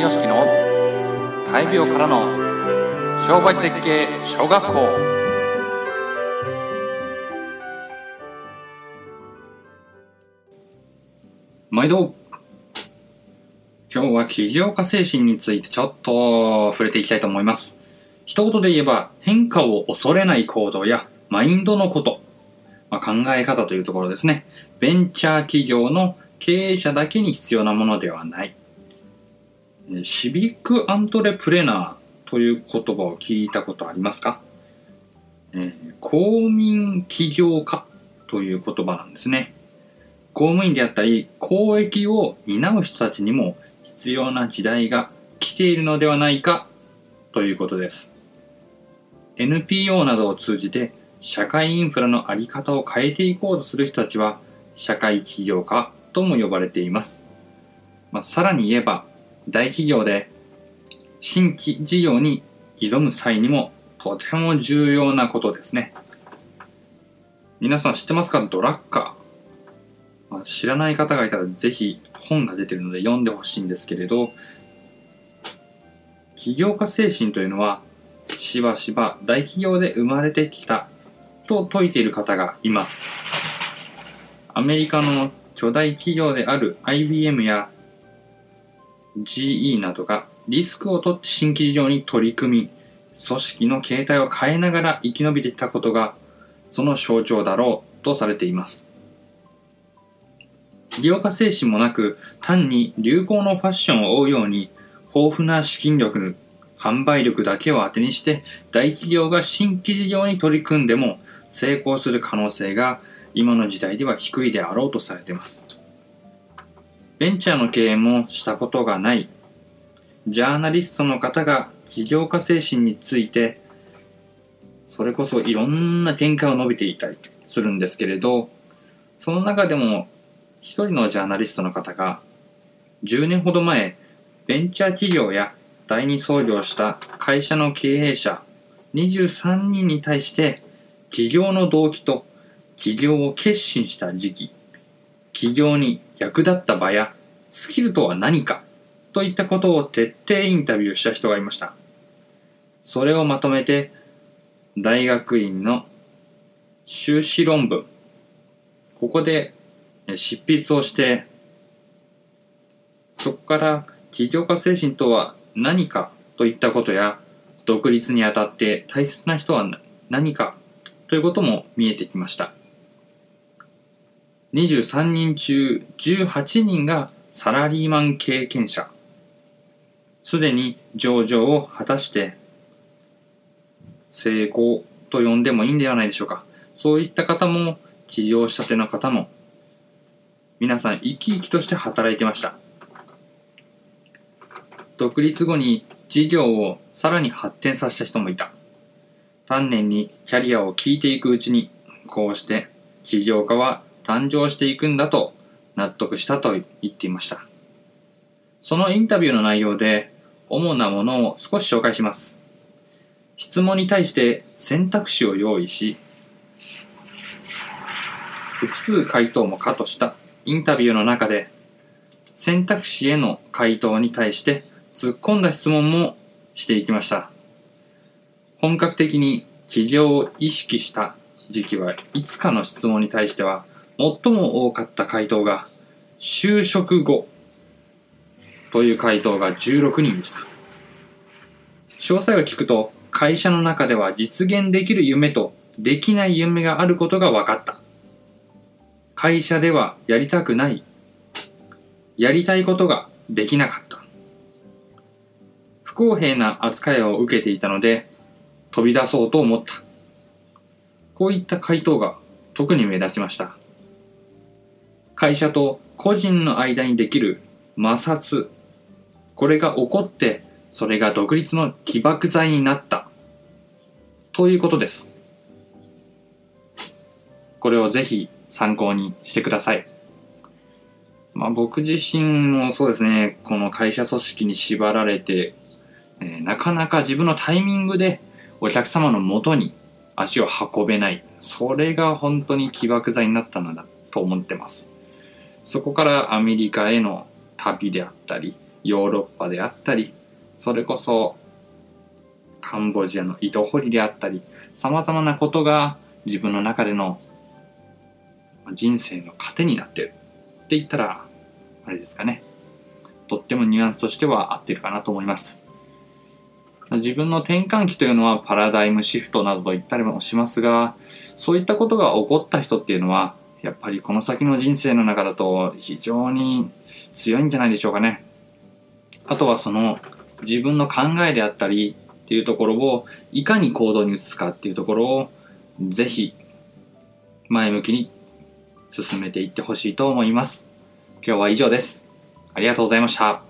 井良樹の大病からの商売設計小学校毎度今日は起業家精神についてちょっと触れていきたいと思います一言で言えば変化を恐れない行動やマインドのことまあ、考え方というところですね。ベンチャー企業の経営者だけに必要なものではない。シビックアントレプレナーという言葉を聞いたことありますか、え、公民起業家という言葉なんですね。公務員であったり公益を担う人たちにも必要な時代が来ているのではないかということです。NPO などを通じて社会インフラのあり方を変えていこうとする人たちは社会起業家とも呼ばれています。まあ、さらに言えば大企業で新規事業に挑む際にもとても重要なことですね。皆さん知ってますか？ドラッカー。まあ、知らない方がいたらぜひ本が出てるので読んでほしいんですけれど起業家精神というのはしばしば大企業で生まれてきたと説いている方がいます。アメリカの巨大企業である IBM や GE などがリスクを取って新規事業に取り組み、組織の形態を変えながら生き延びてきたことがその象徴だろうとされています。起業家精神もなく単に流行のファッションを追うように豊富な資金力、販売力だけを当てにして大企業が新規事業に取り組んでも成功する可能性が今の時代では低いであろうとされています。ベンチャーの経営もしたことがない。ジャーナリストの方が起業家精神についてそれこそいろんな見解を述べていたりするんですけれどその中でも一人のジャーナリストの方が10年ほど前ベンチャー企業や第二創業した会社の経営者23人に対して起業の動機と起業を決心した時期、起業に役立った場やスキルとは何かといったことを徹底インタビューした人がいました。それをまとめて大学院の修士論文、ここで執筆をして、そこから起業家精神とは何かといったことや、独立にあたって大切な人は何かということも見えてきました。23人中18人がサラリーマン経験者。すでに上場を果たして成功と呼んでもいいんではないでしょうか。そういった方も起業したての方も皆さん生き生きとして働いてました。独立後に事業をさらに発展させた人もいた。丹念にキャリアを聞いていくうちに、こうして起業家は誕生していくんだと納得したと言っていました。そのインタビューの内容で主なものを少し紹介します。質問に対して選択肢を用意し、複数回答も可としたインタビューの中で選択肢への回答に対して突っ込んだ質問もしていきました。本格的に起業を意識した時期はいつかの質問に対しては最も多かった回答が就職後という回答が16人でした詳細を聞くと会社の中では実現できる夢とできない夢があることが分かった会社ではやりたくないやりたいことができなかった不公平な扱いを受けていたので飛び出そうと思った。こういった回答が特に目立ちました。会社と個人の間にできる摩擦。これが起こって、それが独立の起爆剤になった。ということです。これをぜひ参考にしてください。まあ、僕自身もそうですね、この会社組織に縛られて、えー、なかなか自分のタイミングでお客様のもとに足を運べない。それが本当に起爆剤になったのだと思ってます。そこからアメリカへの旅であったり、ヨーロッパであったりそれこそカンボジアの糸掘りであったりさまざまなことが自分の中での人生の糧になってる。って言ったらあれですかね。とってもニュアンスとしては合ってるかなと思います。自分の転換期というのはパラダイムシフトなどと言ったりもしますがそういったことが起こった人っていうのはやっぱりこの先の人生の中だと非常に強いんじゃないでしょうかねあとはその自分の考えであったりっていうところをいかに行動に移すかっていうところをぜひ前向きに進めていってほしいと思います。今日は以上です。ありがとうございました。